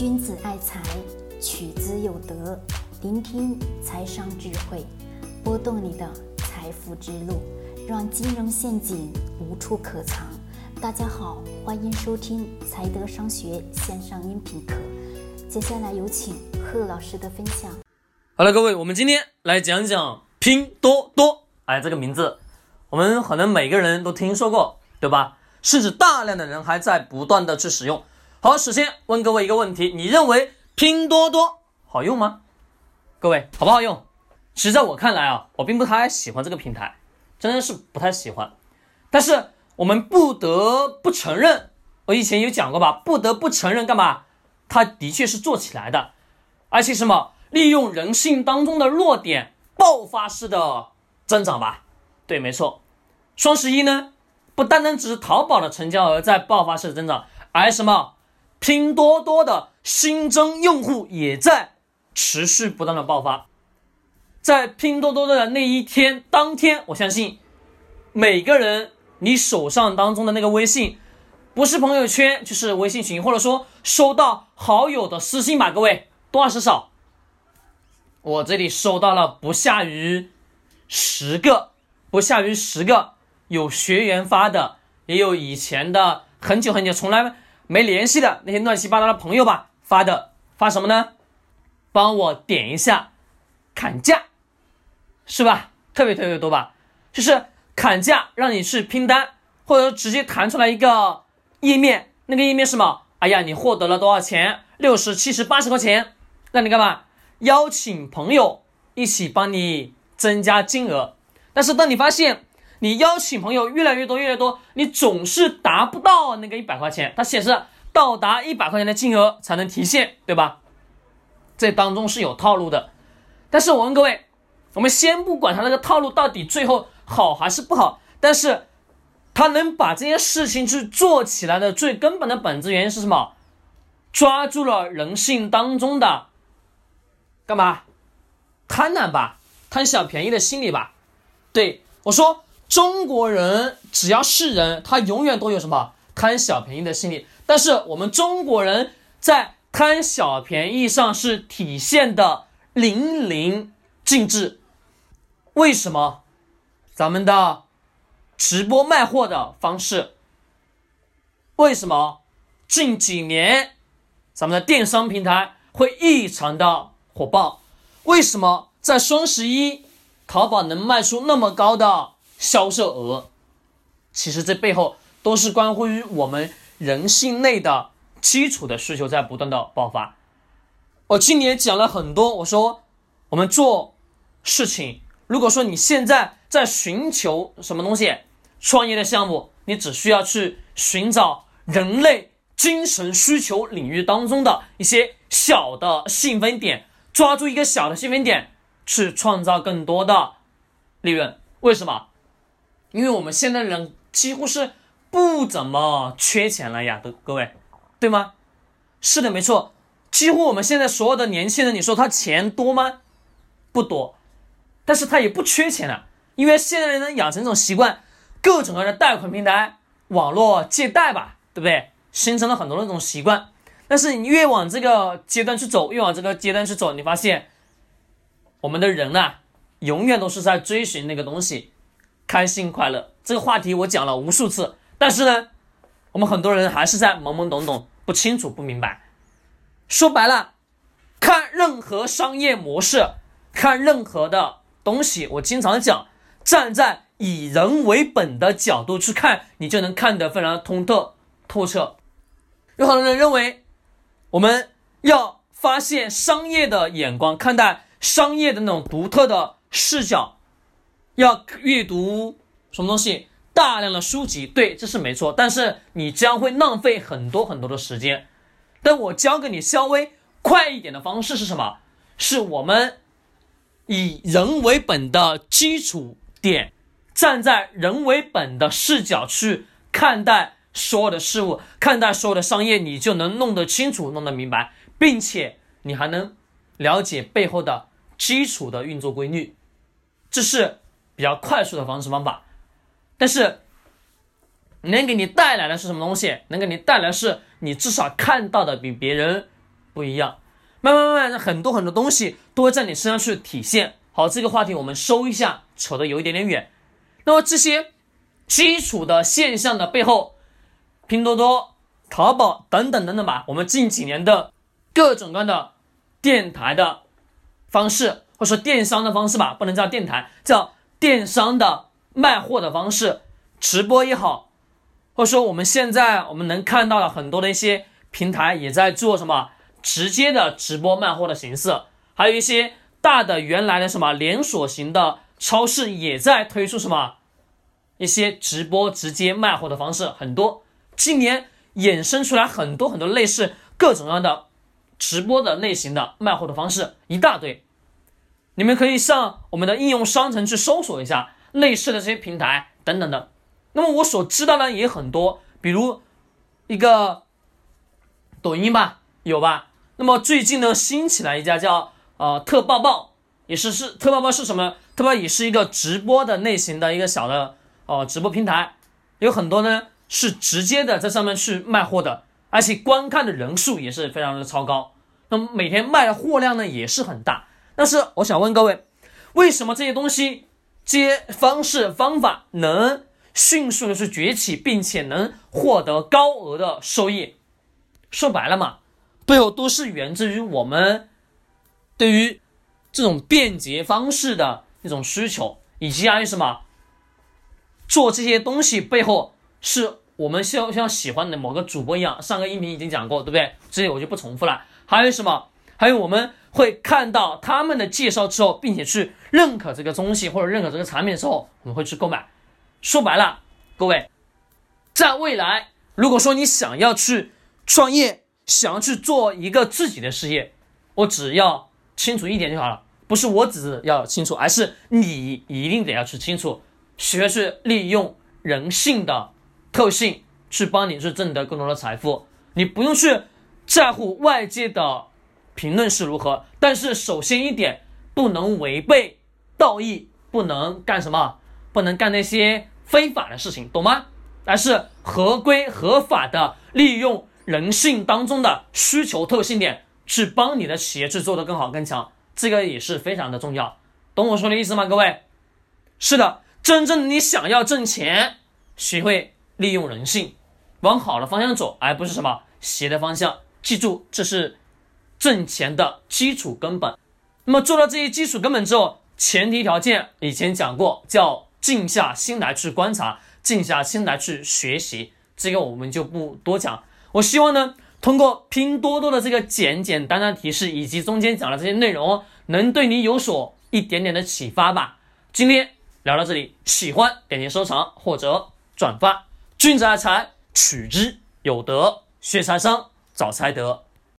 君子爱财，取之有德。聆听财商智慧，拨动你的财富之路，让金融陷阱无处可藏。大家好，欢迎收听财德商学线上音频课。接下来有请贺老师的分享。好了，各位，我们今天来讲讲拼多多。哎，这个名字，我们可能每个人都听说过，对吧？甚至大量的人还在不断的去使用。好，首先问各位一个问题：你认为拼多多好用吗？各位好不好用？其实在我看来啊，我并不太喜欢这个平台，真的是不太喜欢。但是我们不得不承认，我以前有讲过吧，不得不承认干嘛？它的确是做起来的，而且什么？利用人性当中的弱点，爆发式的增长吧。对，没错。双十一呢，不单单只是淘宝的成交额在爆发式的增长，而什么？拼多多的新增用户也在持续不断的爆发，在拼多多的那一天当天，我相信每个人你手上当中的那个微信，不是朋友圈就是微信群，或者说收到好友的私信吧，各位多还是少？我这里收到了不下于十个，不下于十个，有学员发的，也有以前的很久很久从来没。没联系的那些乱七八糟的朋友吧，发的发什么呢？帮我点一下砍价，是吧？特别特别多吧？就是砍价，让你去拼单，或者直接弹出来一个页面，那个页面是什么？哎呀，你获得了多少钱？六十、七十、八十块钱，让你干嘛？邀请朋友一起帮你增加金额。但是当你发现，你邀请朋友越来越多，越来越多，你总是达不到那个一百块钱。它显示到达一百块钱的金额才能提现，对吧？这当中是有套路的。但是我问各位，我们先不管它那个套路到底最后好还是不好，但是他能把这件事情去做起来的最根本的本质原因是什么？抓住了人性当中的干嘛？贪婪吧，贪小便宜的心理吧。对我说。中国人只要是人，他永远都有什么贪小便宜的心理。但是我们中国人在贪小便宜上是体现的淋漓尽致。为什么？咱们的直播卖货的方式，为什么近几年咱们的电商平台会异常的火爆？为什么在双十一淘宝能卖出那么高的？销售额，其实这背后都是关乎于我们人性内的基础的需求在不断的爆发。我今年讲了很多，我说我们做事情，如果说你现在在寻求什么东西，创业的项目，你只需要去寻找人类精神需求领域当中的一些小的兴奋点，抓住一个小的兴奋点，去创造更多的利润。为什么？因为我们现在人几乎是不怎么缺钱了呀，都各位，对吗？是的，没错，几乎我们现在所有的年轻人，你说他钱多吗？不多，但是他也不缺钱了，因为现在人养成一种习惯，各种各样的贷款平台、网络借贷吧，对不对？形成了很多那种习惯。但是你越往这个阶段去走，越往这个阶段去走，你发现我们的人呢，永远都是在追寻那个东西。开心快乐这个话题我讲了无数次，但是呢，我们很多人还是在懵懵懂懂，不清楚不明白。说白了，看任何商业模式，看任何的东西，我经常讲，站在以人为本的角度去看，你就能看得非常通透透彻。有很多人认为，我们要发现商业的眼光，看待商业的那种独特的视角。要阅读什么东西？大量的书籍，对，这是没错。但是你将会浪费很多很多的时间。但我教给你稍微快一点的方式是什么？是我们以人为本的基础点，站在人为本的视角去看待所有的事物，看待所有的商业，你就能弄得清楚、弄得明白，并且你还能了解背后的基础的运作规律。这是。比较快速的方式方法，但是能给你带来的是什么东西？能给你带来是你至少看到的比别人不一样。慢慢慢慢，很多很多东西都会在你身上去体现。好，这个话题我们收一下，扯得有一点点远。那么这些基础的现象的背后，拼多多、淘宝等等等等吧，我们近几年的各种各样的电台的方式，或者说电商的方式吧，不能叫电台，叫电商的卖货的方式，直播也好，或者说我们现在我们能看到的很多的一些平台也在做什么直接的直播卖货的形式，还有一些。大的原来的什么连锁型的超市也在推出什么一些直播直接卖货的方式，很多。今年衍生出来很多很多类似各种各样的直播的类型的卖货的方式一大堆，你们可以上我们的应用商城去搜索一下类似的这些平台等等的。那么我所知道的也很多，比如一个抖音吧，有吧？那么最近呢新起来一家叫。呃，特爆爆也是是特爆爆是什么？特爆也是一个直播的类型的一个小的哦直播平台，有很多呢是直接的在上面去卖货的，而且观看的人数也是非常的超高，那么每天卖的货量呢也是很大。但是我想问各位，为什么这些东西、这些方式方法能迅速的去崛起，并且能获得高额的收益？说白了嘛，背后都是源自于我们。对于这种便捷方式的那种需求，以及还有什么做这些东西背后是我们像像喜欢的某个主播一样，上个音频已经讲过，对不对？这些我就不重复了。还有什么？还有我们会看到他们的介绍之后，并且去认可这个东西或者认可这个产品的时候，我们会去购买。说白了，各位，在未来，如果说你想要去创业，想要去做一个自己的事业，我只要。清楚一点就好了，不是我只要清楚，而是你一定得要去清楚，学去利用人性的特性去帮你去挣得更多的财富。你不用去在乎外界的评论是如何，但是首先一点，不能违背道义，不能干什么，不能干那些非法的事情，懂吗？而是合规合法的利用人性当中的需求特性点。去帮你的企业去做得更好更强，这个也是非常的重要，懂我说的意思吗？各位，是的，真正你想要挣钱，学会利用人性，往好的方向走，而不是什么斜的方向。记住，这是挣钱的基础根本。那么做到这些基础根本之后，前提条件以前讲过，叫静下心来去观察，静下心来去学习，这个我们就不多讲。我希望呢。通过拼多多的这个简简单单提示，以及中间讲的这些内容，能对你有所一点点的启发吧。今天聊到这里，喜欢点击收藏或者转发。君子爱财，取之有德；学财商，找财德。